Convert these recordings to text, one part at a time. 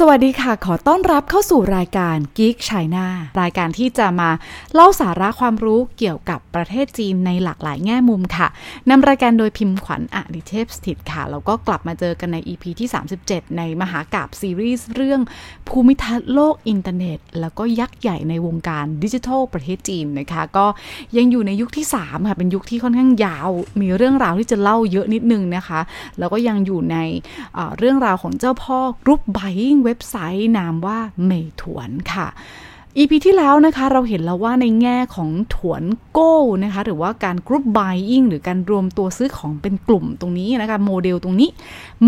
สวัสดีค่ะ ขอต้อนรับเข้าสู่รายการ Geek China รายการที่จะมาเล่าสาระความรู้เกี่ยวกับประเทศจีนในหลากหลายแง่มุมค่ะนำรายการโดยพิมพ์ขวัญอดิเทพสถิตค่ะ แล้วก็กลับมาเจอกันใน EP ที่ 37 ในมหากาพย์ซีรีส์เรื่องภูมิทัศน์โลกอินเทอร์เน็ต แล้วก็ยักษ์ใหญ่ในวงการดิจิทัลประเทศจีนนะคะ ก็ยังอยู่ในยุคที่ 3 ค่ะ เป็นยุคที่ค่อนข้างยาว มีเรื่องราวที่จะเล่าเยอะนิดนึงนะคะ แล้วก็ยังอยู่ในเรื่องราวของเจ้าพ่อ group buy เว็บไซต์นามว่าเหมยถวนค่ะ EP ที่แล้วนะคะเราเห็นแล้วว่าในแง่ของ 团购 นะคะหรือว่าการ group buying หรือการรวมตัวซื้อของเป็นกลุ่มตรงนี้นะคะโมเดลตรงนี้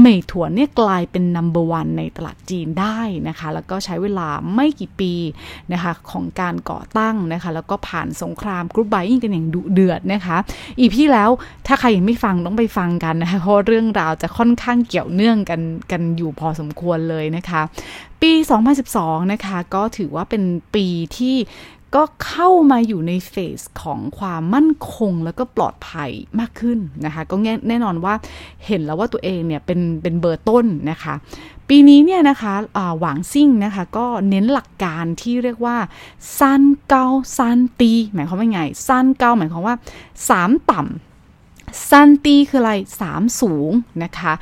เหมยถวนเนี่ยกลายเป็น number one ในตลาดจีนได้นะคะแล้วก็ใช้เวลาไม่กี่ปีนะคะของการก่อตั้งนะคะแล้วก็ผ่านสงคราม group buying กันอย่างดุเดือดนะคะ EP แล้วถ้าใครยังไม่ฟังต้องไปฟังกันนะคะเพราะเรื่องราวจะค่อนข้างเกี่ยวเนื่องกันกันอยู่พอสมควรเลยนะคะ ปี 2012 นะคะ ก็ถือว่าเป็นปีที่ก็เข้ามาอยู่ใน phase ของความมั่นคงแล้วก็ปลอดภัยมากขึ้นนะคะ ก็แน่นอนว่าเห็นแล้วว่าตัวเองเนี่ยเป็นเป็นเบอร์ต้นนะคะ ปีนี้เนี่ยนะคะหวังซิ่งนะคะ ก็เน้นหลักการที่เรียกว่า三高三低 หมายความว่าไง三高 หมายความว่า 3 ต่ำ三低 คืออะไร 3 สูงนะคะ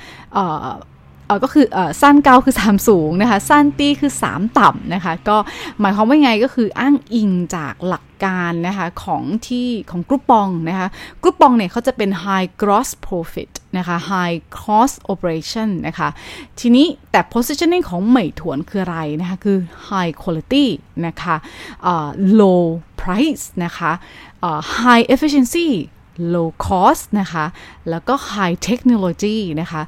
เออก็คือเออ三高 คือ3สูงนะคะ三低 คือ3ต่ำนะคะก็หมายความว่าไงก็คืออ้างอิงจากหลักการนะคะของที่ของกรุ๊ปปองนะคะกรุ๊ปปองเนี่ยเขาจะเป็น high gross profit นะคะ high cost operation นะคะทีนี้แต่ positioning ของเหมยถวนคืออะไรนะคะคือ high quality นะคะ low price นะคะ high efficiency low cost นะคะแล้วก็ high technology นะคะ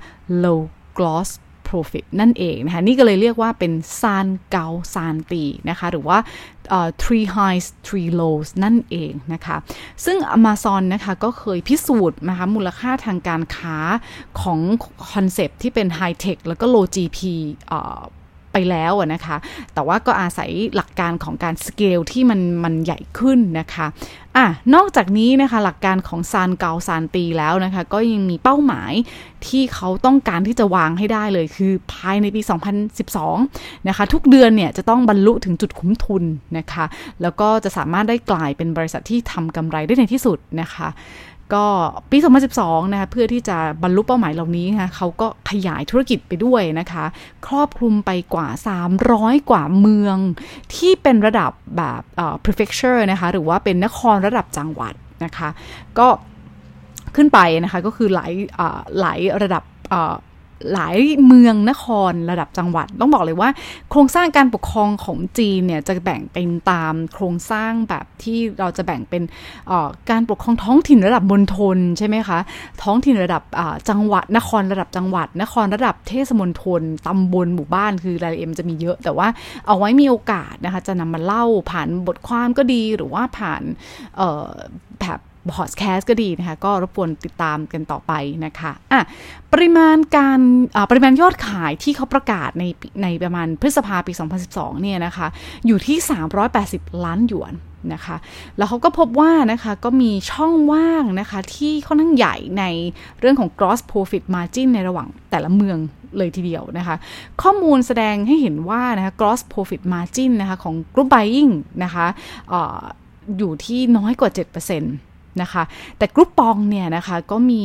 low gross profit นั่นเองนะคะนี่ก็เลยเรียกว่าเป็น三高三低 นะคะหรือว่า three highs three lows นั่นเองนะคะ ซึ่ง Amazon นะคะก็เคยพิสูจน์นะคะมูลค่าทางการค้าของ concept ที่เป็น High Tech แล้วก็ Low GP ไปแล้วนะคะ แต่ว่าก็อาศัยหลักการของการสเกลที่มันมันใหญ่ขึ้นนะคะ อะนอกจากนี้นะคะหลักการของ三高三低 แล้วนะคะก็ยังมีเป้าหมายที่เขาต้องการที่จะวางให้ได้เลยคือภายในปี 2012 นะคะทุกเดือนเนี่ยจะต้องบรรลุถึงจุดคุ้มทุนนะคะแล้วก็จะสามารถได้กลายเป็นบริษัทที่ทำกำไรได้ในที่สุดนะคะ ก็ปี 2012 นะคะเพื่อที่จะบรรลุเป้าหมายเหล่านี้นะคะเขาก็ขยายธุรกิจไปด้วยนะคะ ครอบคลุมไปกว่า 300 กว่าเมืองที่เป็นระดับแบบ prefecture นะคะหรือว่าเป็นนครระดับจังหวัดนะคะ ก็ขึ้นไปนะคะก็คือหลายหลายระดับ หลายเมืองนครระดับจังหวัด ต้องบอกเลยว่า โครงสร้างการปกครองของจีนเนี่ยจะแบ่งเป็นตามโครงสร้างแบบที่เราจะแบ่งเป็นการปกครองท้องถิ่นระดับบนทนใช่ไหมคะท้องถิ่นระดับจังหวัด นครระดับจังหวัด นครระดับเทศมณฑลตำบลหมู่บ้านคือรายละเอียดจะมีเยอะ แต่ว่าเอาไว้มีโอกาสนะคะจะนำมาเล่าผ่านบทความก็ดีหรือว่าผ่านแบบ พอดแคสต์ก็ดีนะคะ ก็รบกวนติดตามกันต่อไปนะคะอะปริมาณการปริมาณยอดขายที่เขาประกาศในในประมาณพฤษภาปี 2012 เนี่ยนะคะ อยู่ที่ 380 ล้านหยวนนะคะแล้วเขาก็พบว่านะคะก็มีช่องว่างนะคะที่ค่อนข้างใหญ่ในเรื่องของ gross profit margin ในระหว่างแต่ละเมืองเลยทีเดียวนะคะ ข้อมูลแสดงให้เห็นว่านะคะ gross profit margin นะคะของ group buying นะคะออยู่ที่น้อยกว่า 7%นะคะ แต่ Groupon เนี่ยนะคะก็มี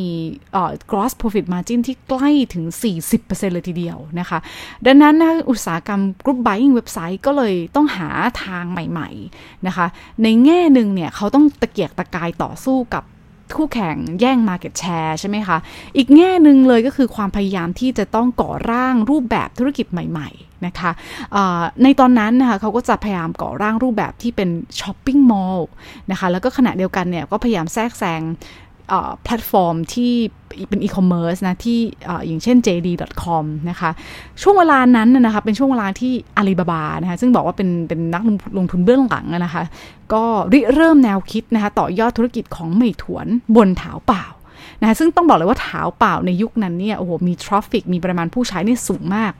gross profit margin ที่ใกล้ถึง 40%เลยทีเดียวนะคะ ดังนั้นนะอุตสาหกรรมกรุ๊ป buying เว็บไซต์ก็เลยต้องหาทางใหม่ๆนะคะ ในแง่หนึ่งเนี่ยเขาต้องตะเกียกตะกายต่อสู้กับ คู่แข่งแย่ง Market Share ใช่ไหมคะ อีกแง่หนึ่งเลยก็คือความพยายามที่จะต้องก่อร่างรูปแบบธุรกิจใหม่ ๆ นะคะในตอนนั้นนะคะเขาก็จะพยายามก่อร่างรูปแบบที่เป็น shopping mall นะคะแล้วก็ขณะเดียวกันเนี่ยก็พยายามแทรกแซง แพลตฟอร์มที่เป็นอีคอมเมิร์ซนะที่อย่างเช่น JD.com นะคะช่วงเวลานั้นนะคะเป็นช่วงเวลาที่อาลีบาบานะคะซึ่งบอกว่าเป็นเป็นนักลงทุนเบื้องหลังนะคะก็ริเริ่มแนวคิดนะคะต่อยอดธุรกิจของเหมยถวนบนถาวเปล่านะะซึ่งต้องบอกเลยว่าเท้าเปล่าในยุคนั้นเนี่ยโอ้โหมีทราฟฟิกมีปริมาณผู้ใช้นี่สูงมาก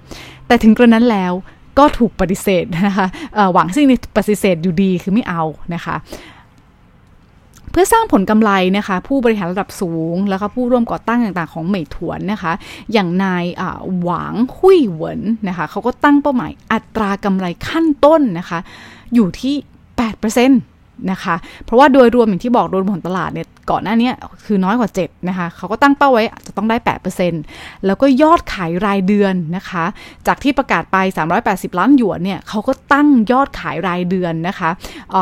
แต่ถึงกระนั้นแล้วก็ถูกปฏิเสธนะคะหวังซิ่งปฏิเสธอยู่ดีคือไม่เอานะคะ เพื่อสร้างผลกำไรนะคะ ผู้บริหารระดับสูง แล้วก็ผู้ร่วมก่อตั้งต่างๆ ของเหมยถวนนะคะ อย่างนายหวางหุยเหวินนะคะเขาก็ตั้งเป้าหมายอัตรากำไรขั้นต้นนะคะ อยู่ที่8%นะคะ เพราะว่าโดยรวมอย่างที่บอกโดยผลตลาดเนี่ยก่อนหน้านี้คือน้อยกว่า 7 นะคะ เขาก็ตั้งเป้าไว้จะต้องได้ 8%แล้วก็ยอดขายรายเดือนนะคะ จากที่ประกาศไป 380 ล้านหยวนเนี่ยเขาก็ตั้งยอดขายรายเดือนนะคะอ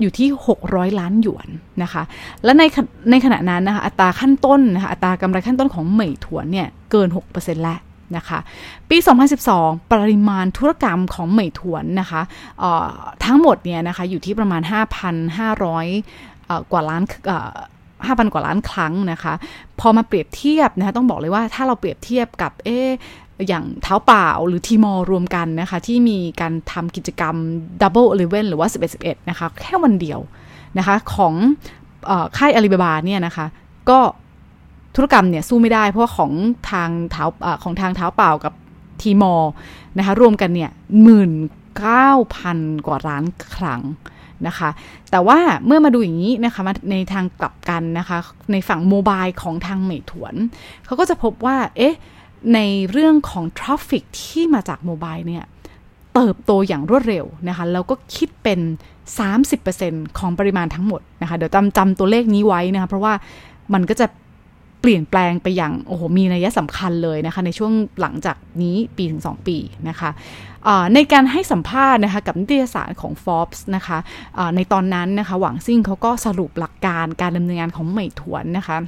อยู่ที่ 600 ล้านหยวนนะคะ และในในขณะนั้นนะคะอัตราขั้นต้นนะคะอัตรากำไรขั้นต้นของเหมยถวนเนี่ยเกิน 6%แล้วนะคะปี 2012 ปริมาณธุรกรรมของเหมยถวนนะคะทั้งหมดเนี่ยนะคะอยู่ที่ประมาณ 5,500 กว่าล้าน5,000 กว่าล้านครั้งนะคะ พอมาเปรียบเทียบนะคะต้องบอกเลยว่าถ้าเราเปรียบเทียบกับเอ อย่างเท้าเปล่าหรือทีมอรวมกันนะคะ ที่มีการทำกิจกรรม Double Eleven หรือว่า 11 11 นะคะ แค่วันเดียวนะคะ ของอค่ายอาลีบาบาเนี่ยนะคะ ก็ธุรกรรมเนี่ยสู้ไม่ได้เพราะว่าของทางเท้าอของทางเถาเป่ากับ Tmall นะคะรวมกันเนี่ยหมื่นเก้าพันกว่าล้านครั้งนะคะ แต่ว่าเมื่อมาดูอย่างนี้นะคะมาในทางกลับกันนะคะ ในฝั่ง mobile ของทางเหมยถวน เขาก็จะพบว่า เอ๊ะ ในเรื่องของ traffic ที่มาจาก mobile เนี่ยเติบโตอย่างรวดเร็วนะคะแล้วก็คิดเป็น 30%ของปริมาณทั้งหมดนะคะเดี๋ยวจำจำตัวเลขนี้ไว้นะคะเพราะว่ามันก็จะเปลี่ยนแปลงไปอย่างโอ้โหมีนัยสำคัญเลยนะคะในช่วงหลังจากนี้ปีถึง 2 ปีนะคะในการให้สัมภาษณ์นะคะกับนิตยสารของ Forbes นะคะในตอนนั้นนะคะหวังซิ่งเขาก็สรุปหลักการการดำเนินงานของเหมยถวนนะคะ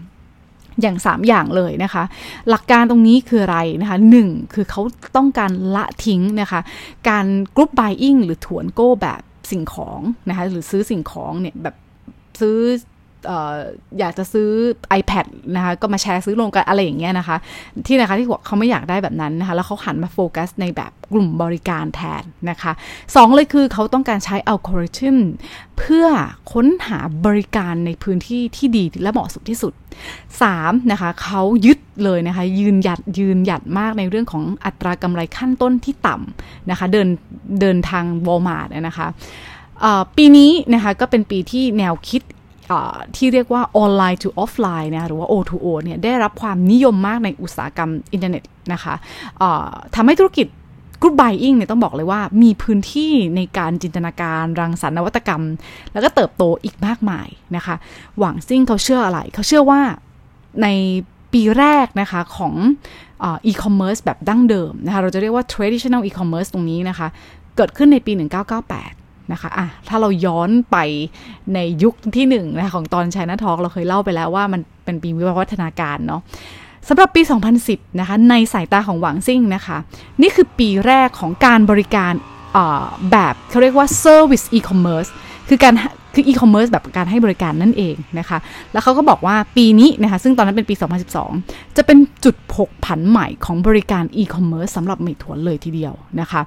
อย่าง 3 อย่างเลยนะคะ หลักการตรงนี้คืออะไรนะคะหนึ่งคือเขาต้องการละทิ้งนะคะ การกรุ๊ปบายอิงหรือถวนโก้แบบสิ่งของนะคะหรือซื้อสิ่งของเนี่ยแบบซื้อ อยากจะซื้อ iPad นะคะก็มาแชร์ซื้อลงกันอะไรอย่างเงี้ยนะคะ ที่นะคะที่เขาไม่อยากได้แบบนั้นนะคะ แล้วเขาหันมาโฟกัสในแบบกลุ่มบริการแทนนะคะสองเลยคือเขาต้องการใช้อัลกอริทึมเพื่อค้นหาบริการในพื้นที่ที่ดีและเหมาะสมที่สุด 3. นะคะเขายึดเลยนะคะ ยืนหยัดยืนหยัดมากในเรื่องของอัตรากำไรขั้นต้นที่ต่ำนะคะ เดินเดินทางวอลมาร์ทนะคะปีนี้นะคะก็เป็นปีที่แนวคิด ที่เรียกว่าออนไลน์ to offline นะหรือว่า O2O เนี่ยได้รับความนิยมมากในอุตสาหกรรมอินเทอร์เน็ตนะคะทำให้ธุรกิจ group buying เนี่ยต้องบอกเลยว่ามีพื้นที่ในการจินตนาการรังสรรค์นวัตกรรม แล้วก็เติบโตอีกมากมายนะคะ หวังซิ่งเขาเชื่ออะไร เขาเชื่อว่าในปีแรกนะคะของอีคอมเมิร์ซแบบดั้งเดิมนะคะเราจะเรียกว่า traditional e-commerce ตรงนี้นะคะ เกิดขึ้นในปี 1998 นะคะอะถ้าเราย้อนไปในยุคที่หนึ่งนะคะของตอนชัยนาทอกเราเคยเล่าไปแล้วว่ามันเป็นปีวิวัฒนาการเนาะสำหรับปี 2010 นะคะ ในสายตาของหวังซิ่งนะคะ นี่คือปีแรกของการบริการแบบเขาเรียกว่า service e-commerce คือการ คือ e-commerce แบบการให้บริการนั่นเองนะคะ แล้วเขาก็บอกว่าปีนี้นะคะซึ่งตอนนั้นเป็นปี 2012 จะเป็นจุดผกผันใหม่ของบริการ e-commerce สำหรับเมถวนเลยทีเดียวนะคะ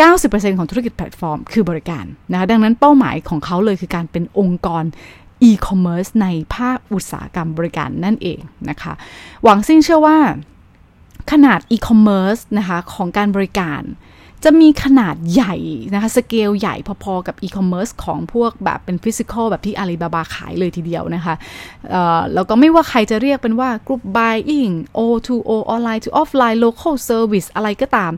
90%ของธุรกิจแพลตฟอร์มคือบริการนะคะดังนั้นเป้าหมายของเขาเลยคือการเป็นองค์กร e-commerce ในภาคอุตสาหกรรมบริการนั่นเองนะคะ หวังซิ่งเชื่อว่าขนาด e-commerce นะคะของการบริการ จะมีขนาดใหญ่นะคะสเกลใหญ่พอๆกับอีคอมเมิร์ซของพวกแบบเป็น physical แบบที่อาลีบาบาขายเลยทีเดียวนะคะแล้วก็ไม่ว่าใครจะเรียกเป็นว่า group buying O2O online to offline local service อะไรก็ตาม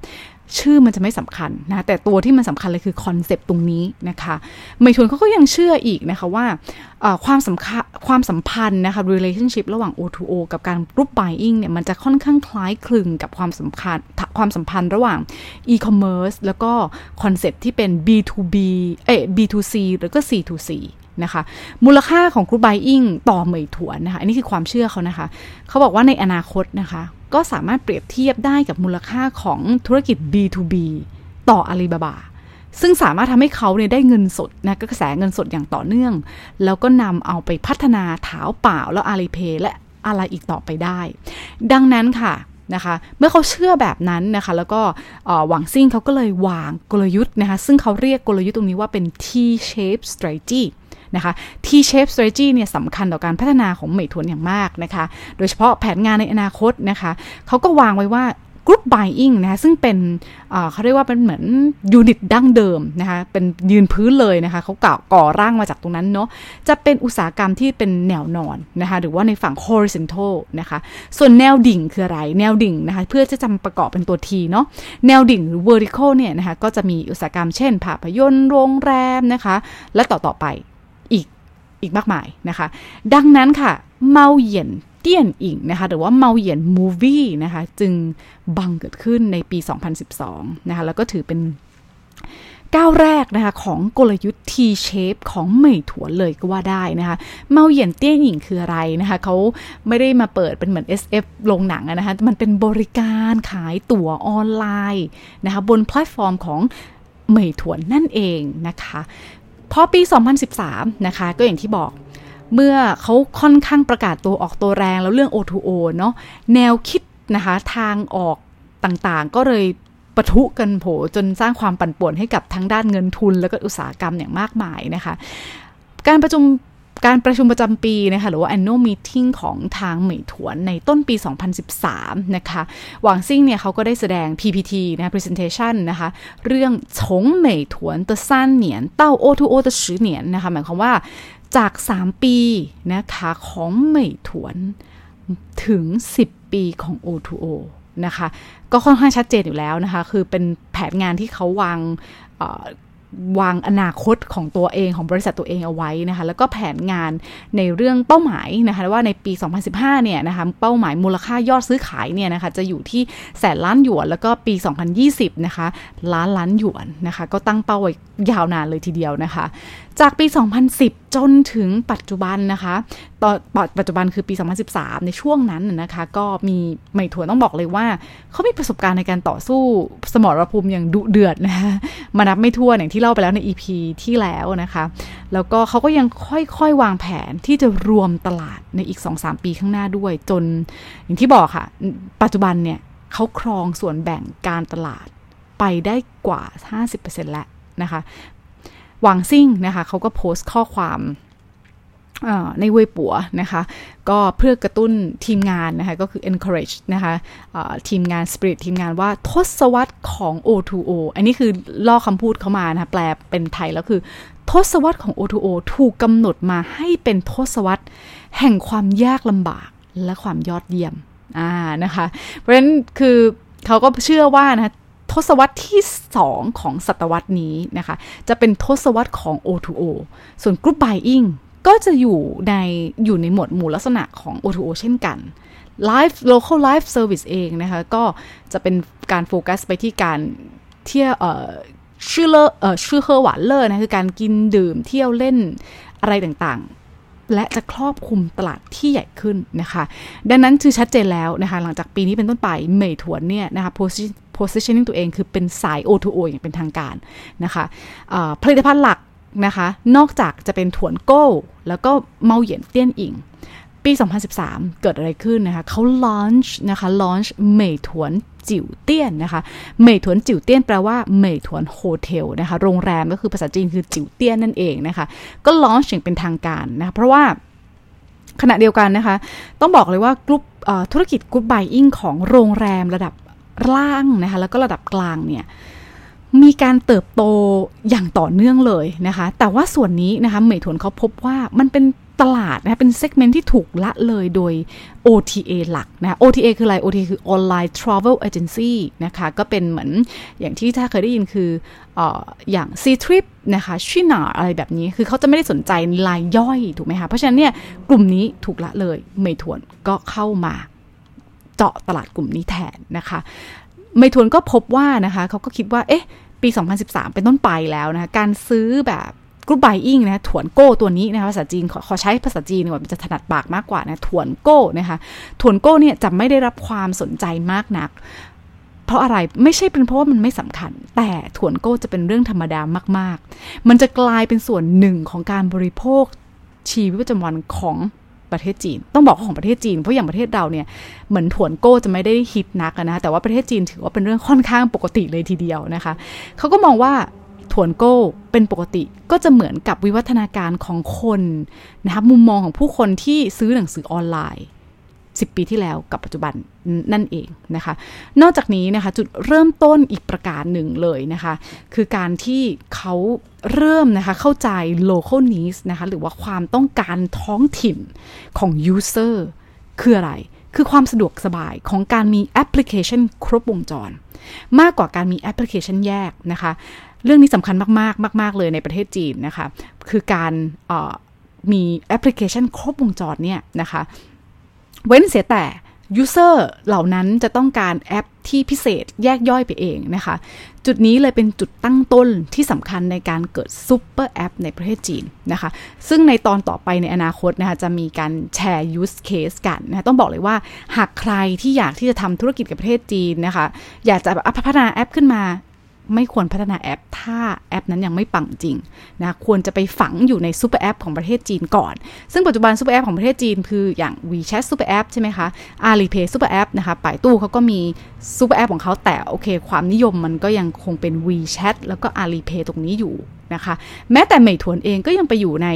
ชื่อมันจะไม่สำคัญนะแต่ตัวที่มันสำคัญเลยคือ concept ตรงนี้นะคะเหมยถวนเขาก็ยังเชื่ออีกนะคะว่าความสำคัญความสัมพันธ์นะคะ relationship ระหว่าง O2O กับการ group buying เนี่ยมันจะค่อนข้างคล้ายคลึงกับความสำคัญความสัมพันธ์ระหว่าง e-commerce แล้วก็ concept ที่เป็น B2B เอ๊ะ B2C แล้วก็ C2C นะคะ มูลค่าของ group buying ต่อเหมยถวนนะคะ อันนี้คือความเชื่อเขานะคะ เขาบอกว่าในอนาคตนะคะ ก็สามารถเปรียบเทียบได้กับมูลค่าของธุรกิจ B2B ต่ออาลีบาบาซึ่งสามารถทำให้เขาเนี่ยได้เงินสดนะกระแสเงินสดอย่างต่อเนื่อง แล้วก็นำเอาไปพัฒนาเถาเป่าแล้วอาลีเพย์และอะไรอีกต่อไปได้ ดังนั้นค่ะนะคะเมื่อเขาเชื่อแบบนั้นนะคะแล้วก็หวังซิ่งเขาก็เลยวางกลยุทธ์นะคะซึ่งเขาเรียกกลยุทธ์ตรงนี้ว่าเป็น T-shape strategy นะคะ T-shape strategy เนี่ยสำคัญต่อการพัฒนาของเหมยถวนอย่างมากนะคะ โดยเฉพาะแผนงานในอนาคตนะคะเขาก็วางไว้ว่ากรุ๊ปบายอิงนะคะซึ่งเป็นเขาเรียกว่าเป็นเหมือนยูนิตดั้งเดิมนะคะเป็นยืนพื้นเลยนะคะเขาก่อก่อร่างมาจากตรงนั้นเนาะจะเป็นอุตสาหกรรมที่เป็นแนวนอนนะคะหรือว่าในฝั่ง horizontal นะคะส่วนแนวดิ่งคืออะไร แนวดิ่งนะคะเพื่อจะจำประกอบเป็นตัวทีเนาะแนวดิ่งหรือ vertical เนี่ยนะคะก็จะมีอุตสาหกรรมเช่นภาพยนตร์โรงแรมนะคะและต่อต่อไป อีกมากมายนะคะ ดังนั้นค่ะ เมาเหยียนเตี้ยนอิงนะคะหรือว่าเมาเหยียนมูวี่นะคะจึงบังเกิดขึ้นในปี 2012 นะคะแล้วก็ถือเป็นก้าวแรกนะคะของกลยุทธ์ T-shape ของเหมยถวเลยก็ว่าได้นะคะเมาเหยียนเตี้ยนอิงคืออะไรนะคะเขาไม่ได้มาเปิดเป็นเหมือน SF โรงหนังนะคะมันเป็นบริการขายตั๋วออนไลน์นะคะบนแพลตฟอร์มของเหมยถวนนั่นเองนะคะ พอปี 2013 นะคะ ก็อย่างที่บอกเมื่อเขาค่อนข้างประกาศตัวออกตัวแรงแล้วเรื่อง O2O เนาะแนวคิดนะคะทางออกต่างๆ ก็เลยปะทุกันโผจนสร้างความปั่นป่วนให้กับทั้งด้านเงินทุน แล้วก็อุตสาหกรรมอย่างมากมายนะคะ การประชุม การประชุมประจำปีนะคะหรือว่า annual meeting ของทางเหมยถวนในต้นปี 2013 นะคะหวังซิ่งเนี่ยเขาก็ได้แสดง PPT นะ presentation นะคะเรื่องชงเหมยถวนตัวสั้นเหนียนเต้าโอทูโอตะชือเหนียนนะคะหมายความว่าจาก 3 ปีนะคะของเหมยถวนถึง 10 ปีของ O2O นะคะก็ค่อนข้างชัดเจนอยู่แล้วนะคะ คือเป็นแผนงานที่เขาวาง วางอนาคตของตัวเองของบริษัทตัวเองเอาไว้นะคะแล้วก็แผนงานในเรื่องเป้าหมายนะคะว่าในปี 2015 เนี่ยนะคะเป้าหมายมูลค่ายอดซื้อขายเนี่ยนะคะจะอยู่ที่แสนล้านหยวน แล้วก็ปี 2020 นะคะล้านล้านหยวนนะคะก็ตั้งเป้าไว้ยาวนานเลยทีเดียวนะคะจากปี 2010 จนถึงปัจจุบันนะคะตอนปัจจุบันคือปี 2013 ในช่วงนั้นนะคะ ก็มีไม่ถั่วต้องบอกเลยว่า เขามีประสบการณ์ในการต่อสู้สมรภูมิอย่างดุเดือดนะคะมานับไม่ถ้วนอย่างที่เล่าไปแล้วใน EP ที่แล้วนะคะ แล้วก็เขาก็ยังค่อยๆ วางแผนที่จะรวมตลาดในอีก 2-3 ปีข้างหน้าด้วยจน อย่างที่บอกค่ะ ปัจจุบันเนี่ยเขาครองส่วนแบ่งการตลาดไปได้กว่า 50%แล้วนะคะ หวังซิ่งนะคะเขาก็โพสต์ข้อความในเวยปัวนะคะ ก็เพื่อกระตุ้นทีมงานนะคะ ก็คือ encourage นะคะทีมงาน spirit ทีมงานว่าทศวรรษของ O2O อันนี้คือล่อคำพูดเข้ามานะคะแปลเป็นไทยแล้วคือ ทศวรรษของ O2O ถูกกำหนดมาให้เป็นทศวรรษแห่งความยากลำบากและความยอดเยี่ยมอ่านะคะ เพราะฉะนั้นคือเขาก็เชื่อว่านะ ทศวรรษที่ 2 ของศตวรรษนี้นะคะ จะเป็นทศวรรษของ O2O ส่วน Group Buying ก็จะอยู่ในอยู่ในหมวดหมู่ลักษณะของ O2O เช่นกัน Live Local Live Service เองนะคะ ก็จะเป็นการโฟกัสไปที่การเที่ยวชื่อเลเอ่อชื่อเฮอหวานเลอร์นะคือการกินดื่มเที่ยวเล่นอะไรต่างๆ และจะครอบคลุมตลาดที่ใหญ่ขึ้นนะคะ ดังนั้นคือชัดเจนแล้วนะคะ หลังจากปีนี้เป็นต้นไปเหมยถวนเนี่ยนะคะ positioning ตัวเองคือเป็นสาย O2O อย่างเป็นทางการนะคะผลิตภัณฑ์หลักนะคะ นอกจากจะเป็น团购 แล้วก็เมาเหยียนเตี้ยนอิง ปี 2013 เกิดอะไรขึ้นนะคะเขา launch นะคะ launch เหมยถวน 酒店 นะคะเหมยถวน 酒店 แปลว่าเหมยถวน hotel นะคะ โรงแรมก็คือภาษาจีนคือ酒店 นั่นเองนะคะ ก็ launch อย่างเป็นทางการนะคะ เพราะว่าขณะเดียวกันนะคะ ต้องบอกเลยว่ากลุ่มธุรกิจ group buying ของโรงแรมระดับ ล่างนะคะแล้วก็ระดับกลางเนี่ยมีการเติบโตอย่างต่อเนื่องเลยนะคะ แต่ว่าส่วนนี้นะคะเหมยถวนเขาพบว่ามันเป็นตลาดนะเป็น segment ที่ถูกละเลยโดย OTA หลักนะ OTA คืออะไร OTA คือ Online Travel Agency นะคะก็เป็นเหมือนอย่างที่ถ้าเคยได้ยินคือออย่าง Ctrip นะคะชินาอะไรแบบนี้คือเขาจะไม่ได้สนใจรายย่อยถูกไหมคะเพราะฉะนั้นเนี่ยกลุ่มนี้ถูกละเลยเหมยถวนก็เข้ามา เจาะตลาดกลุ่มนี้แทนนะคะเหมยถวนก็พบว่านะคะเขาก็คิดว่าเอ๊ะปี 2013 เป็นต้นไปแล้วนะคะการซื้อแบบ group buying นะ团购 ตัวนี้นะคะภาษาจีนขอใช้ภาษาจีนก่อนจะถนัดปากมากกว่านะ团购 นะคะ 团购 เนี่ยจะไม่ได้รับความสนใจมากนัก เพราะอะไรไม่ใช่เป็นเพราะว่ามันไม่สำคัญ แต่ถวนโก้จะเป็นเรื่องธรรมดามาก ๆ มันจะกลายเป็นส่วนหนึ่งของการบริโภคชีวิตประจำวันของ ประเทศจีน ต้องบอกของประเทศจีนเพราะอย่างประเทศเราเนี่ยเหมือนถวนโก้จะไม่ได้ฮิตนักนะแต่ว่าประเทศจีนถือว่าเป็นเรื่องค่อนข้างปกติเลยทีเดียวนะคะเขาก็มองว่าถวนโก้เป็นปกติก็จะเหมือนกับวิวัฒนาการของคนนะคะมุมมองของผู้คนที่ซื้อหนังสือออนไลน์ 10 ปีที่แล้วกับปัจจุบันนั่นเองนะคะ นอกจากนี้นะคะจุดเริ่มต้นอีกประการหนึ่งเลยนะคะ คือการที่เขาเริ่มนะคะเข้าใจ local needs นะคะหรือว่าความต้องการท้องถิ่นของ user คืออะไร คือความสะดวกสบายของการมีแอปพลิเคชันครบวงจร มากกว่าการมีแอปพลิเคชันแยกนะคะ เรื่องนี้สำคัญมากๆ มาก ๆ เลยในประเทศจีนนะคะ คือการมีแอปพลิเคชันครบวงจรเนี่ยนะคะ เว้นเสียแต่ user เหล่านั้นจะต้องการแอปที่พิเศษแยกย่อยไปเองนะคะ จุดนี้เลยเป็นจุดตั้งต้นที่สำคัญในการเกิด super app ในประเทศจีนนะคะ ซึ่งในตอนต่อไปในอนาคตนะคะจะมีการแชร์ use case กันนะต้องบอกเลยว่าหากใครที่อยากที่จะทำธุรกิจกับประเทศจีนนะคะ อยากจะพัฒนาแอปขึ้นมา ไม่ควรพัฒนาแอป ถ้าแอปนั้นยังไม่ปังจริงนะควรจะไปฝังอยู่ใน super app ของประเทศจีนก่อน ซึ่งปัจจุบัน super app ของประเทศจีน คืออย่าง WeChat ซูเปอร์แอปใช่ไหมคะ Alipay ซูเปอร์แอปนะคะป่ายตู้เขาก็มี super app ของเขาแต่โอเค ความนิยมมันก็ยังคงเป็น WeChat แล้วก็ Alipay ตรงนี้อยู่นะคะ แม้แต่เหมยถวนเองก็ยังไปอยู่ใน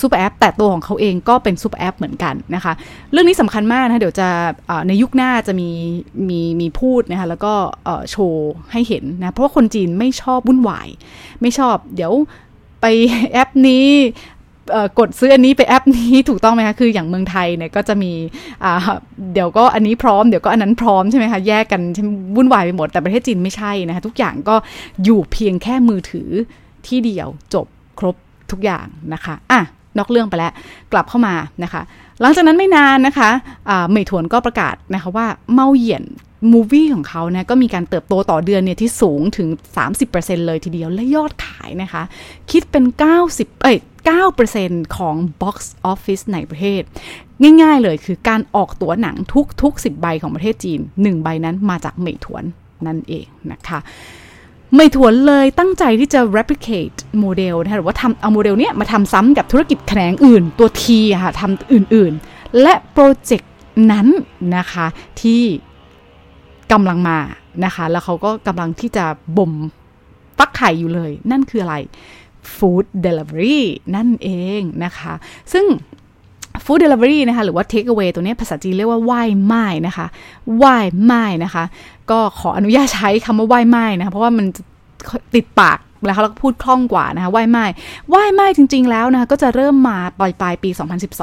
super app แต่ตัวของเขาเองก็เป็น super app เหมือนกันนะคะ เรื่องนี้สำคัญมากนะเดี๋ยวจะในยุคหน้าจะมีมีมีพูดนะคะแล้วก็โชว์ให้เห็นนะเพราะว่าคนจีนไม่ชอบวุ่นวาย ไม่ชอบเดี๋ยวไปแอปนี้กดซื้ออันนี้ไปแอปนี้ถูกต้องไหมคะ คืออย่างเมืองไทยเนี่ยก็จะมีเดี๋ยวก็อันนี้พร้อมเดี๋ยวก็อันนั้นพร้อมใช่ไหมคะ แยกกันวุ่นวายไปหมด แต่ประเทศจีนไม่ใช่นะคะ ทุกอย่างก็อยู่เพียงแค่มือถือที่เดียวจบครบทุกอย่างนะคะ อะ นอกเรื่องไปแล้วกลับเข้ามานะคะ หลังจากนั้นไม่นานนะคะเหมยถวนก็ประกาศนะคะว่าเมาเหยียนมูวี่ของเขานะก็มีการเติบโตต่อเดือนเนี่ยที่สูงถึง 30%เลยทีเดียวและยอดขายนะคะ คิดเป็น 90 เอ้ย 9%ของ Box Office ในประเทศ ง่ายๆเลยคือการออกตั๋วหนังทุกๆ 10 ใบของประเทศจีน 1 ใบนั้นมาจากเหมยถวนนั่นเองนะคะ ไม่ถวนเลยตั้งใจที่จะ replicate โมเดลนะคะหรือว่าทำเอาโมเดลเนี้ยมาทำซ้ำกับธุรกิจแขนงอื่น ตัวทีค่ะทำอื่นๆ และโปรเจกต์นั้นนะคะที่กำลังมานะคะ แล้วเขาก็กำลังที่จะบ่มฟักไข่อยู่เลย นั่นคืออะไร Food Delivery นั่นเองนะคะ ซึ่ง Food Delivery นะคะหรือว่า Take Away ตัวนี้ภาษาจีนเรียกว่าว่ายไม้นะคะว่ายไม้นะคะ ก็ขออนุญาตใช้คำว่าว่ายไม้นะคะเพราะว่ามันติดปากแล้วเราก็พูดคล่องกว่านะคะว่ายไม้ว่ายไม้จริง ๆ แล้วนะคะก็จะเริ่มมาปลายปลายปี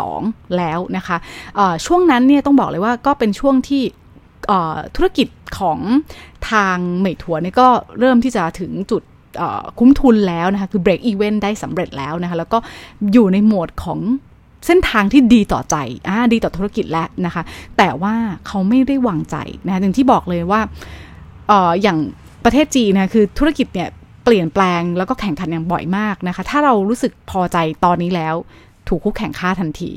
2012 แล้วนะคะช่วงนั้นเนี่ยต้องบอกเลยว่าก็เป็นช่วงที่ธุรกิจของทางเหมยถัวเนี่ยก็เริ่มที่จะถึงจุดคุ้มทุนแล้วนะคะ คือ break even ได้สำเร็จแล้วนะคะ แล้วก็อยู่ในโหมดของ เส้นทางที่ดีต่อใจอ่าดีต่อธุรกิจแล้วนะคะ แต่ว่าเขาไม่ได้วางใจนะคะอย่างที่บอกเลยว่าอออย่างประเทศจีนนะคือธุรกิจเนี่ยเปลี่ยนแปลงแล้วก็แข่งขันอย่างบ่อยมากนะคะ ถ้าเรารู้สึกพอใจตอนนี้แล้ว ถูกคู่แข่งฆ่าทันที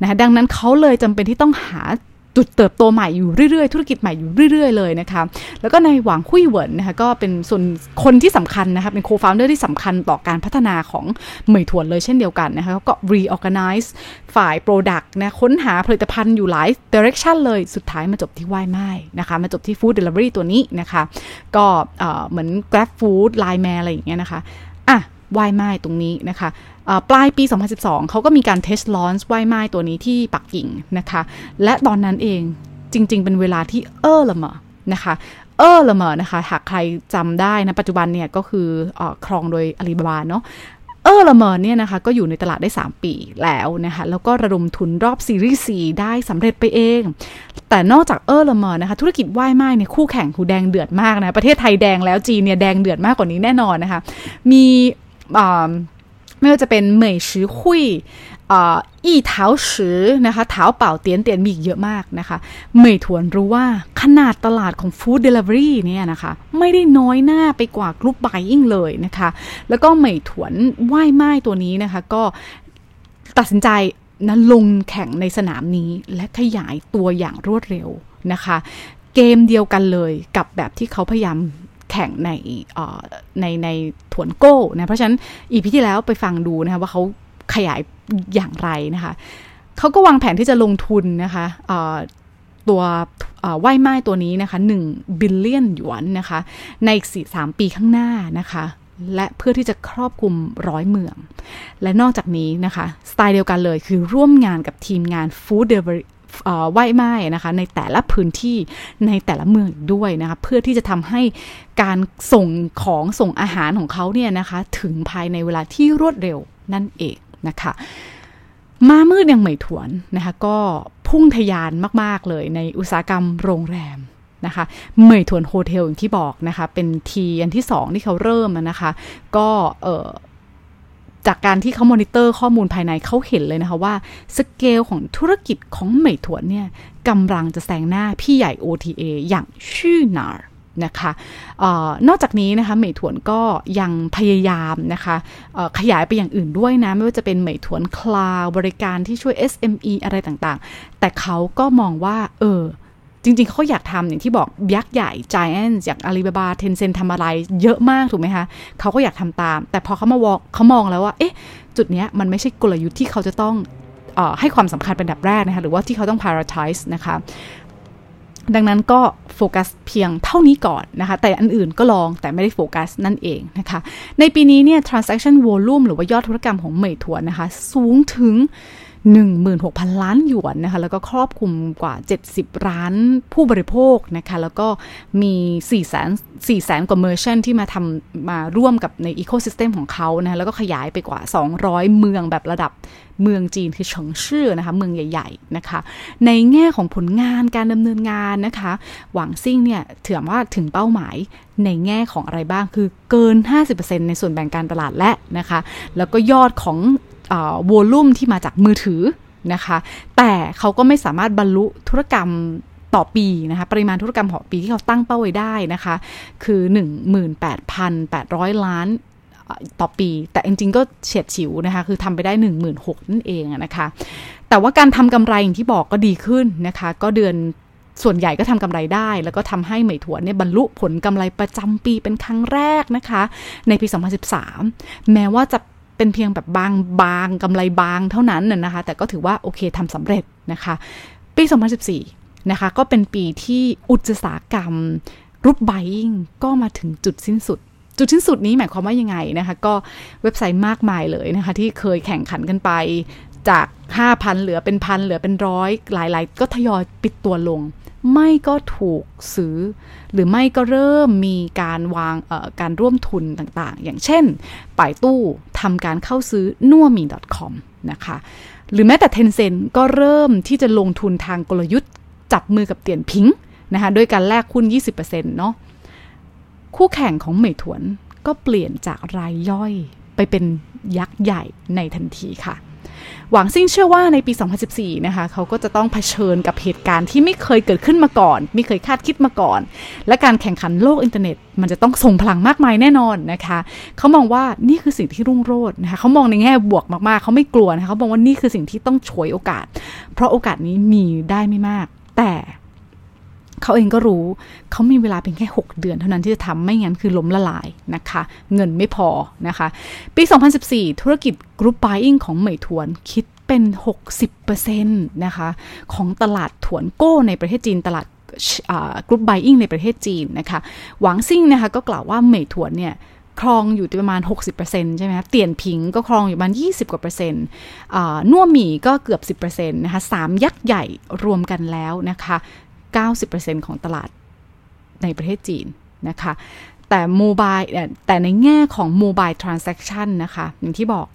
นะคะดังนั้นเขาเลยจำเป็นที่ต้องหา จุดเติบโตใหม่อยู่เรื่อยๆ ธุรกิจใหม่อยู่เรื่อยๆ เลยนะคะ แล้วก็ในหวังคุยเหวินนะคะก็เป็นส่วนคนที่สำคัญนะคะเป็นโคฟาวเดอร์ที่สำคัญต่อการพัฒนาของเหมยถวนเลยเช่นเดียวกันนะคะก็ reorganize ฝ่าย Product นะค้นหาผลิตภัณฑ์อยู่หลาย direction เลยสุดท้ายมาจบที่ว่ายไม้นะคะ มาจบที่ Food Delivery ตัวนี้นะคะ ก็เหมือน Grab Food Line Man อะไรอย่างเงี้ยนะคะ อะว่ายไม้ตรงนี้นะคะ ปลายปี 2012 เขาก็มีการเทสลอนส์ว่ายไม้ตัวนี้ที่ปักกิ่งนะคะ และตอนนั้นเองจริง ๆ เป็นเวลาที่เออละเมอนะคะเออละเมอนะคะ หากใครจำได้นะปัจจุบันเนี่ยก็คืออครองโดยอาลีบาบาเนาะเออละเมอเนี่ยนะคะก็อยู่ในตลาดได้ 3 ปีแล้วนะคะแล้วก็ระดมทุนรอบซีรีส์ได้สำเร็จไปเอง แต่นอกจาก Ele.me นะคะธุรกิจ外卖เนี่ยคู่แข่งคูแดงเดือดมากนะ ประเทศไทยแดงแล้วจีนเนี่ยแดงเดือดมากกว่านี้แน่นอนนะคะ มี ไม่ว่าจะเป็นเหมยชือหุยอีเท้าชือนะคะเถาเป่าเตี่ยนเตี่ยนมีเยอะมากนะคะเหมยถวนรู้ว่าขนาดตลาดของ food delivery เนี่ยนะคะ ไม่ได้น้อยหน้าไปกว่า group buying เลยนะคะ แล้วก็เหมยถวน 外卖ตัวนี้นะคะ ก็ตัดสินใจนะลงแข่งในสนามนี้และขยายตัวอย่างรวดเร็วนะคะ เกมเดียวกันเลยกับแบบที่เขาพยายาม แข่งในในในถวนโก้นะเพราะฉะนั้นอีพีที่แล้วไปฟังดูนะคะว่าเขาขยายอย่างไรนะคะเขาก็วางแผนที่จะลงทุนนะคะตัวว่ายไม้ตัวนี้นะคะ1บิลเลียนหยวนนะคะในอีกสี่สามปีข้างหน้านะคะและเพื่อที่จะครอบคลุมร้อยเมือง และนอกจากนี้นะคะ สไตล์เดียวกันเลยคือร่วมงานกับทีมงาน Food ไหว้ไม้นะคะในแต่ละพื้นที่ในแต่ละเมืองด้วยนะคะเพื่อที่จะทำให้การส่งของส่งอาหารของเขาเนี่ยนะคะถึงภายในเวลาที่รวดเร็วนั่นเองนะคะมามืดยังไม่ถวนนะคะก็พุ่งทยานมาก ๆ เลยในอุตสาหกรรมโรงแรมนะคะเหมยถวน hotel อย่างที่บอกนะคะเป็นทีอันที่สองที่เขาเริ่มนะคะ ก็เออ จากการที่เขามอนิเตอร์ข้อมูลภายในเขาเห็นเลยนะคะว่าสเกลของธุรกิจของเหมยถวนเนี่ยกำลังจะแซงหน้าพี่ใหญ่ OTA อย่าง Qunar นะคะออนอกจากนี้นะคะเหมยถวนก็ยังพยายามนะคะขยายไปอย่างอื่นด้วยนะ ไม่ว่าจะเป็นเหมยถวน cloud บริการที่ช่วย SME อะไรต่างๆ แต่เขาก็มองว่า เออ จริงๆเขาอยากทำอย่างที่บอกยักษ์ใหญ่ Giant จากอาลีบาบาเทนเซนทำอะไรเยอะมากถูกไหมคะเขาก็อยากทำตาม แต่พอเขามาวอกเขามองแล้วว่าเอ๊ะจุดเนี้ยมันไม่ใช่กลยุทธ์ที่เขาจะต้องออให้ความสำคัญเป็นดับแรกนะคะหรือว่าที่เขาต้อง prioritize นะคะดังนั้นก็โฟกัสเพียงเท่านี้ก่อนนะคะ แต่อันอื่นก็ลองแต่ไม่ได้โฟกัสนั่นเองนะคะ ในปีนี้เนี่ย transaction volume หรือว่ายอดธุรกรรมของเหมยถวนนะคะ สูงถึง 16,000 ล้านหยวนนะคะ แล้วก็ครอบคลุมกว่า 70 ล้านผู้บริโภคนะคะ แล้วก็มี4แสน4แสนกว่า merchant ที่มาทำมาร่วมกับใน ecosystem ของเขานะคะแล้วก็ขยายไปกว่า 200 เมืองแบบระดับเมืองจีนคือ城市นะคะ เมืองใหญ่ ๆ นะคะ ในแง่ของผลงานการดำเนินงานนะคะ หวังซิ่งเนี่ยถือว่าถึงเป้าหมายในแง่ของอะไรบ้างคือเกิน 50%ในส่วนแบ่งการตลาดและนะคะ แล้วก็ยอดของ วอลุ่มที่มาจากมือถือนะคะ แต่เขาก็ไม่สามารถบรรลุธุรกรรมต่อปีนะคะ ปริมาณธุรกรรมต่อปีที่เขาตั้งเป้าไว้ได้นะคะ คือ 18,800 ล้านต่อปี แต่จริงๆก็เฉียดฉิวนะคะ คือทำไปได้ 16,000นั่นเองนะคะ แต่ว่าการทำกำไรอย่างที่บอกก็ดีขึ้นนะคะ ก็เดือนส่วนใหญ่ก็ทำกำไรได้ แล้วก็ทำให้เหมยถวนเนี่ยบรรลุผลกำไรประจำปีเป็นครั้งแรกนะคะ ในปี 2013 แม้ว่าจะ เป็นเพียงแบบบางบางกำไรบางเท่านั้นน่ะนะคะ แต่ก็ถือว่าโอเคทำสำเร็จนะคะ ปี 2014 นะคะ ก็เป็นปีที่อุตสาหกรรมรูปไบอิงก็มาถึงจุดสิ้นสุด จุดสิ้นสุดนี้หมายความว่ายังไงนะคะ ก็เว็บไซต์มากมายเลยนะคะ ที่เคยแข่งขันกันไปจาก 5,000 เหลือเป็นพันเหลือเป็นร้อยหลาย ๆ ก็ทยอยปิดตัวลง ไม่ก็ถูกซื้อ หรือไม่ก็เริ่มมีการวางการร่วมทุนต่างๆ อย่างเช่นป่ายตู้ทำการเข้าซื้อนัวมี .com นะคะหรือแม้แต่ Tencent ก็เริ่มที่จะลงทุนทางกลยุทธ์จับมือกับเตียนพิงนะคะด้วยการแลกหุ้น 20%เนาะคู่แข่งของเหมยถวนก็เปลี่ยนจากรายย่อยไปเป็นยักษ์ใหญ่ในทันทีค่ะ หวังซิ่งเชื่อว่าในปี 2014 นะคะเขาก็จะต้องเผชิญกับเหตุการณ์ที่ไม่เคยเกิดขึ้นมาก่อน ไม่เคยคาดคิดมาก่อน และการแข่งขันโลกอินเทอร์เน็ต มันจะต้องส่งพลังมากมายแน่นอนนะคะเขามองว่านี่คือสิ่งที่รุ่งโรจน์นะคะเขามองในแง่บวกมากๆเขาไม่กลัวนะคะเขาบอกว่านี่คือสิ่งที่ต้องฉวยโอกาส เพราะโอกาสนี้มีได้ไม่มาก แต่ เขาเองก็รู้เขามีเวลาเพียงแค่ 6 เดือนเท่านั้นที่จะทำไม่งั้นคือล้มละลายนะคะ เงินไม่พอนะคะ ปี 2014 ธุรกิจกรุ๊ป buying ของเหมยถวนคิดเป็น 60%นะคะ ของตลาด团购ในประเทศจีนตลาดกรุ๊ป buying ในประเทศจีนนะคะ หวังซิ่งนะคะก็กล่าวว่าเหมยถวนเนี่ยครองอยู่ประมาณ 60%ใช่ไหมคะเตียนผิงก็ครองอยู่ประมาณ 20 กว่าเปอร์เซ็นต์นัวหมี่ก็เกือบ 10%นะคะสามยักษ์ใหญ่รวมกันแล้วนะคะ 90%ของตลาดในประเทศจีนนะคะ แต่โมบายแต่ในแง่ของโมบายทราน s a c t i o n นะคะ อย่างที่บอก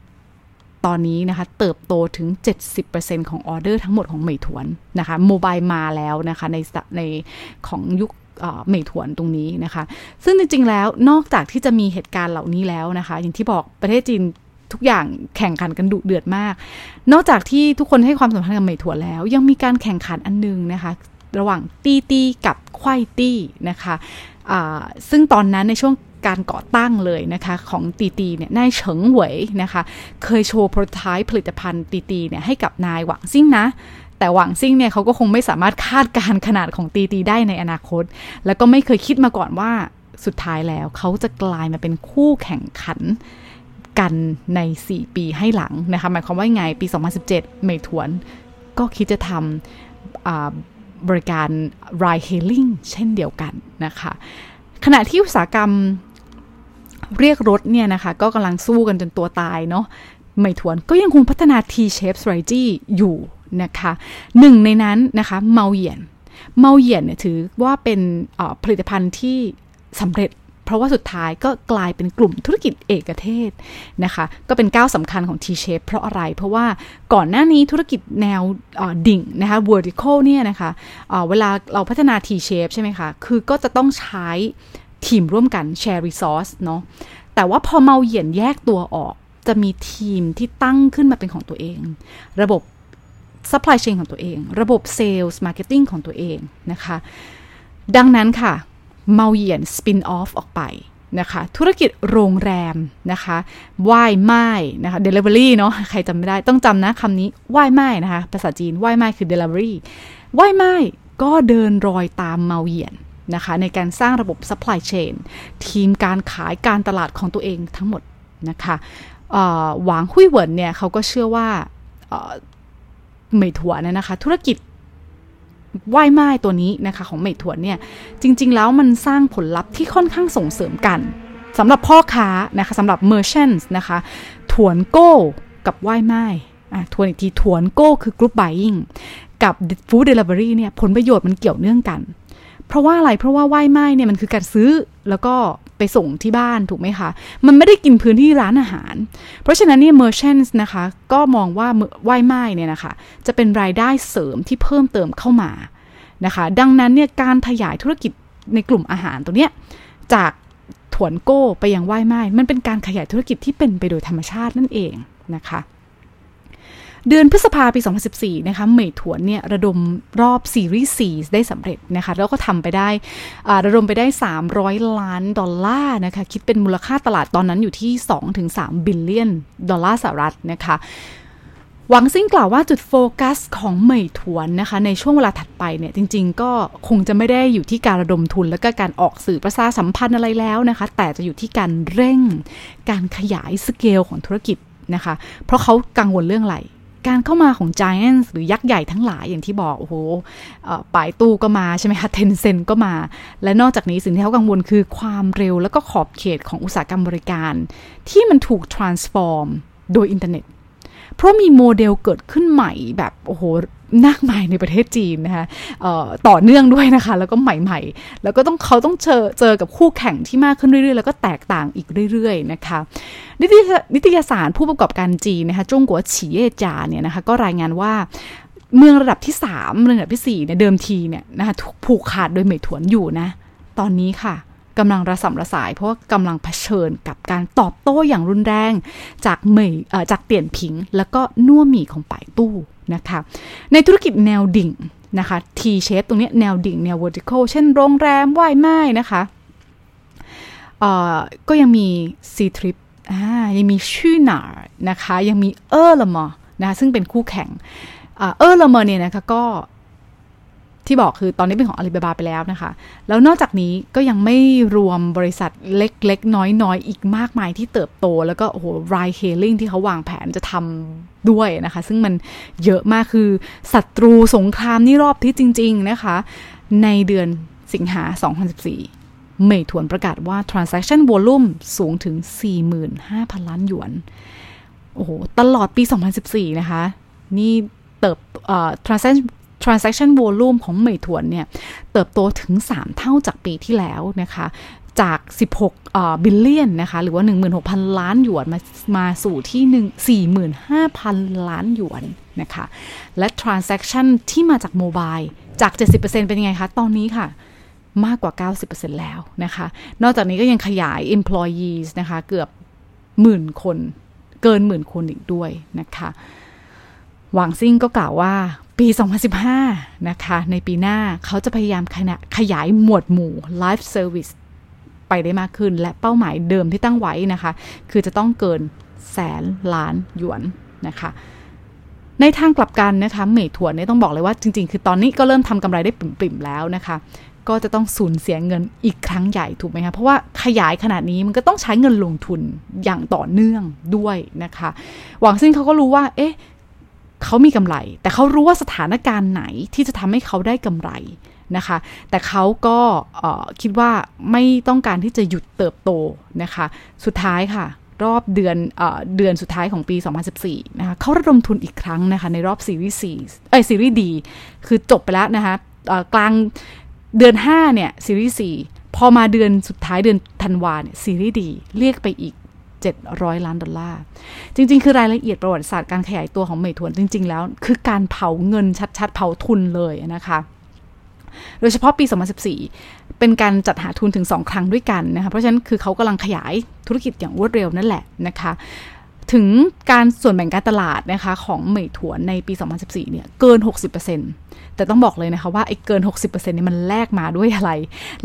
ตอนนี้นะคะ เติบโตถึง 70%ของออเดอร์ทั้งหมดของเหมยถวนนะคะโมบายมาแล้วนะคะ ในในของยุคเหมยถวนตรงนี้นะคะ ซึ่งจริง ๆ แล้วนอกจากที่จะมีเหตุการณ์เหล่านี้แล้วนะคะ อย่างที่บอกประเทศจีนทุกอย่างแข่งขันกันดุเดือดมาก นอกจากที่ทุกคนให้ความสำคัญกับเหมยถวนแล้ว ยังมีการแข่งขันอันนึงนะคะ ระหว่างตีตีกับควายตี้นะคะะซึ่งตอนนั้นในช่วงการก่อตั้งเลยนะคะของตีตีเนี่ยนายเฉิงเหวยนะคะเคยโชว์โปรโตไทป์ผลิตภัณฑ์ตีตีเนี่ยให้กับนายหวังซิ่งนะ แต่หวังซิ่งเนี่ยเขาก็คงไม่สามารถคาดการขนาดของตีตีได้ในอนาคต แล้วก็ไม่เคยคิดมาก่อนว่าสุดท้ายแล้วเขาจะกลายมาเป็นคู่แข่งขันกันใน 4 ปีให้หลังนะคะหมายความว่าไงปี 2017 เมยถวนก็คิดจะทำ บริการ ride hailing เช่นเดียวกันนะคะ ขณะที่อุตสาหกรรมเรียกรถเนี่ยนะคะ ก็กำลังสู้กันจนตัวตายเนาะไม่ทวนก็ยังคงพัฒนา T-shape strategy อยู่นะคะหนึ่งในนั้นนะคะเมาเหยียนเมาเหยียนเนี่ยถือว่าเป็นผลิตภัณฑ์ที่สำเร็จ เพราะว่าสุดท้ายก็กลายเป็นกลุ่มธุรกิจเอกเทศนะคะ ก็เป็นก้าวสำคัญของ T-shape เพราะอะไร เพราะว่าก่อนหน้านี้ธุรกิจแนวดิ่งนะคะ vertical เนี่ยนะคะเวลาเราพัฒนา T-shape ใช่ไหมคะ คือก็จะต้องใช้ทีมร่วมกัน share resource เนาะ แต่ว่าพอเมาเหยียนแยกตัวออก จะมีทีมที่ตั้งขึ้นมาเป็นของตัวเอง ระบบ supply chain ของตัวเอง ระบบ sales marketing ของตัวเองนะคะ ดังนั้นค่ะ เมาเหยียน spin off ออกไปนะคะธุรกิจโรงแรมนะคะว่ายไม้นะคะ delivery เนาะใครจำไม่ได้ต้องจำนะคำนี้ว่ายไม้นะคะภาษาจีนว่ายไม้คือ delivery ว่ายไม้ก็เดินรอยตามเมาเหยียนนะคะในการสร้างระบบ supply chain ทีมการขายการตลาดของตัวเองทั้งหมดนะคะหวางหุยเหวินเนี่ยเขาก็เชื่อว่าเหมยถั่วเนี่ยนะคะธุรกิจ ว่ายไม้ตัวนี้นะคะของเมยถัวเนี่ยจริง ๆ แล้วมันสร้างผลลัพธ์ที่ค่อนข้างส่งเสริมกันสำหรับพ่อค้านะคะสำหรับ merchants นะคะถวนโก้กับว่ายไม้ทวนอีกทีถวนโก้คือกรุ๊ป buying กับ food delivery เนี่ยผลประโยชน์มันเกี่ยวเนื่องกัน เพราะว่าอะไรเพราะว่าไหว้ไม้เนี่ยมันคือการซื้อแล้วก็ ไปส่งที่บ้านถูกไหมคะ มันไม่ได้กินพื้นที่ร้านอาหาร เพราะฉะนั้นเนี่ย merchants นะคะ ก็มองว่าไหว้ไม้เนี่ยนะคะ จะเป็นรายได้เสริมที่เพิ่มเติมเข้ามานะคะ ดังนั้นเนี่ยการขยายธุรกิจในกลุ่มอาหารตัวเนี้ยจากถวนโก้ไปยังไหว้ไม้มันเป็นการขยายธุรกิจที่เป็นไปโดยธรรมชาตินั่นเองนะคะ เดือนพฤษภาปี 2014 นะคะเหมยถวนเนี่ยระดมรอบซีรีส์4ได้สำเร็จนะคะ แล้วก็ทำไปได้ระดมไปได้ 300 ล้านดอลลาร์นะคะ คิดเป็นมูลค่าตลาดตอนนั้นอยู่ที่ 2-3 billion ดอลลาร์สหรัฐนะคะหวังซิ่งกล่าวว่าจุดโฟกัสของเหมยถวนนะคะ ในช่วงเวลาถัดไปเนี่ย จริงๆ ก็คงจะไม่ได้อยู่ที่การระดมทุน และก็การออกสื่อประชาสัมพันธ์อะไรแล้วนะคะ แต่จะอยู่ที่การเร่งการขยายสเกลของธุรกิจนะคะ เพราะเขากังวลเรื่องอะไร การเข้ามาของ Giants หรือยักษ์ใหญ่ทั้งหลายอย่างที่บอกโอ้โหป่ายตู้ก็มาใช่ไหมคะ Tencent ก็มา และนอกจากนี้สิ่งที่เขากังวลคือความเร็วแล้วก็ขอบเขตของอุตสาหกรรมบริการ ที่มันถูก transform โดยอินเทอร์เน็ต เพราะมีโมเดลเกิดขึ้นใหม่แบบโอ้โหนักใหม่ในประเทศจีนนะคะต่อเนื่องด้วยนะคะ แล้วก็ใหม่ๆ แล้วก็ต้องเขาต้องเจอเจอกับคู่แข่งที่มากขึ้นเรื่อยๆ แล้วก็แตกต่างอีกเรื่อยๆนะคะนิตยสารผู้ประกอบการจีนนะคะจงกัวฉีเย่จาเนี่ยนะคะก็รายงานว่าเมืองระดับที่3เมืองระดับที่4เนี่ยเดิมทีเนี่ยนะคะถูกผูกขาดโดยเหมยถวนอยู่นะ ตอนนี้ค่ะ กำลังระสำระสาย เพราะว่ากำลังเผชิญกับการตอบโต้อย่างรุนแรง จากเหมยจากเตี่ยนผิง แล้วก็น่วหมี่ของป่ายตู้นะคะ ในธุรกิจแนวดิ่งนะคะ T shape ตรงนี้แนวดิ่งแนว vertical เช่นโรงแรมว่ายไม้นะคะก็ยังมี C trip ยังมีชื่อหนานะคะ ยังมีเออร์ละมอนะคะซึ่งเป็นคู่แข่งเออร์ละมอเนี่ยนะคะก็ ที่บอกคือตอนนี้เป็นของอาลีบาบาไปแล้วนะคะ แล้วนอกจากนี้ก็ยังไม่รวมบริษัทเล็กๆ น้อยๆ อีกมากมายที่เติบโต แล้วก็โอ้โหไรเฮลิงที่เขาวางแผนจะทำด้วยนะคะ ซึ่งมันเยอะมากคือศัตรูสงครามนี่รอบที่จริง ๆ นะคะ ในเดือนสิงหา 2014 เมยถวนประกาศว่า transaction volume สูงถึง 45,000 ล้านหยวน โอ้โห ตลอดปี 2014 นะคะ นี่เติบ transaction transaction volume ของเหมยถวนเนี่ยเติบโตถึง 3 เท่าจากปีที่แล้วนะคะจาก 16บิลเลียนนะคะ หรือว่า 16,000 ล้านหยวนมามาสู่ที่45,000 ล้านหยวนนะคะ และ transaction ที่มาจากโมบายจาก 70%เป็นยังไงคะ ตอนนี้ค่ะ มากกว่า 90%แล้วนะคะ นอกจากนี้ก็ยังขยาย employees นะคะ เกือบหมื่นคน เกินหมื่นคนอีกด้วยนะคะ หวังซิ่งก็กล่าวว่า ปี 2015 นะคะ ในปีหน้าเขาจะพยายามขณะขยายหมวดหมู่ Life Service ไปได้มากขึ้น และเป้าหมายเดิมที่ตั้งไว้นะคะ คือจะต้องเกินแสนล้านหยวนนะคะ ในทางกลับกันนะคะเมยถั่วเนี่ยต้องบอกเลยว่าจริง ๆ คือตอนนี้ก็เริ่มทำกำไรได้ปริ่มๆแล้วนะคะก็จะต้องสูญเสียเงินอีกครั้งใหญ่ถูกไหมคะ เพราะว่าขยายขนาดนี้มันก็ต้องใช้เงินลงทุนอย่างต่อเนื่องด้วยนะคะ หวังซิ่งเขาก็รู้ว่า เอ๊ะ เขามีกำไร แต่เขารู้ว่าสถานการณ์ไหนที่จะทำให้เขาได้กำไรนะคะ แต่เขาก็คิดว่าไม่ต้องการที่จะหยุดเติบโตนะคะ สุดท้ายค่ะ รอบเดือนเอเดือนสุดท้ายของปี 2014 นะคะเขาระดมทุนอีกครั้งนะคะ ในรอบซีรีส์4เอ้ยซีรีส์ดี คือจบไปแล้วนะคะกลางเดือน 5 เนี่ยซีรีส์4พอมาเดือนสุดท้ายเดือนธันวาเนี่ยซีรีส์ดี เรียกไปอีก 700 ล้านดอลลาร์ จริง ๆ คือรายละเอียดประวัติศาสตร์การขยายตัวของเหมยถวนจริง ๆ แล้ว คือการเผาเงินชัดๆ เผาทุนเลยนะคะโดยเฉพาะปี 2014 เป็นการจัดหาทุนถึง 2 ครั้งด้วยกันนะคะ เพราะฉะนั้นคือเขากำลังขยายธุรกิจอย่างรวดเร็วนั่นแหละนะคะ ถึงการส่วนแบ่งการตลาดนะคะของเหมยถวนในปี 2014 เนี่ยเกิน 60%แต่ต้องบอกเลยนะคะว่าไอ้เกิน 60%เนี่ยมันแลกมาด้วยอะไร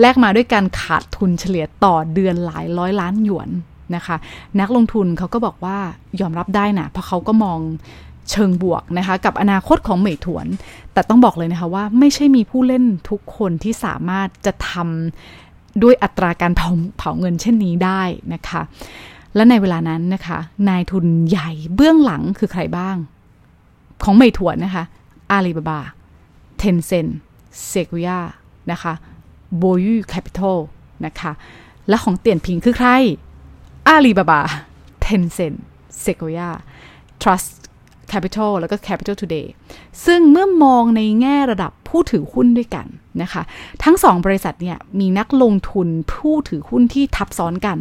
แลกมาด้วยการขาดทุนเฉลี่ยต่อเดือนหลายร้อยล้านหยวน นะคะ นักลงทุนเขาก็บอกว่ายอมรับได้นะเพราะเขาก็มองเชิงบวกนะคะ กับอนาคตของเหมยถวน แต่ต้องบอกเลยนะคะว่าไม่ใช่มีผู้เล่นทุกคนที่สามารถจะทำด้วยอัตราการเผาเผาเงินเช่นนี้ได้นะคะ และในเวลานั้นนะคะ นายทุนใหญ่เบื้องหลังคือใครบ้าง ของเหมยถวนนะคะอาลีบาบา Tencent Sequoia นะคะ Boyu Capital นะคะ และของเตียนพิงคือใคร อาลีบาบา Tencent Sequoia Trust Capital แล้วก็ Capital Today ซึ่งเมื่อมองในแง่ระดับผู้ถือหุ้นด้วยกันนะคะ ทั้งสองบริษัทเนี่ยมีนักลงทุนผู้ถือหุ้นที่ทับซ้อนกัน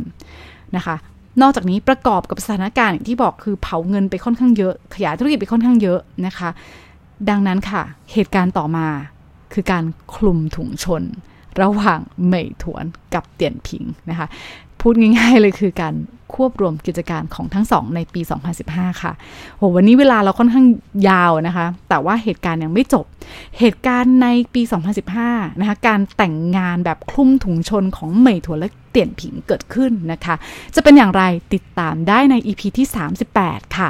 นะคะนอกจากนี้ประกอบกับสถานการณ์ที่บอกคือเผาเงินไปค่อนข้างเยอะ ขยายธุรกิจไปค่อนข้างเยอะนะคะ ดังนั้นค่ะ เหตุการณ์ต่อมาคือการคลุมถุงชน ระหว่างเหมยถวนกับเตียนผิงนะคะ พูดง่าย ๆ เลยคือการควบรวมกิจการของทั้งสองในปี 2015 ค่ะ โห วันนี้เวลาเราค่อนข้างยาวนะคะ แต่ว่าเหตุการณ์ยังไม่จบ เหตุการณ์ในปี 2015 นะคะ การแต่งงานแบบคลุ้มถุงชนของเหมยถั่วและเตี่ยนผิงเกิดขึ้นนะคะ จะเป็นอย่างไรติดตามได้ใน EP ที่ 38 ค่ะ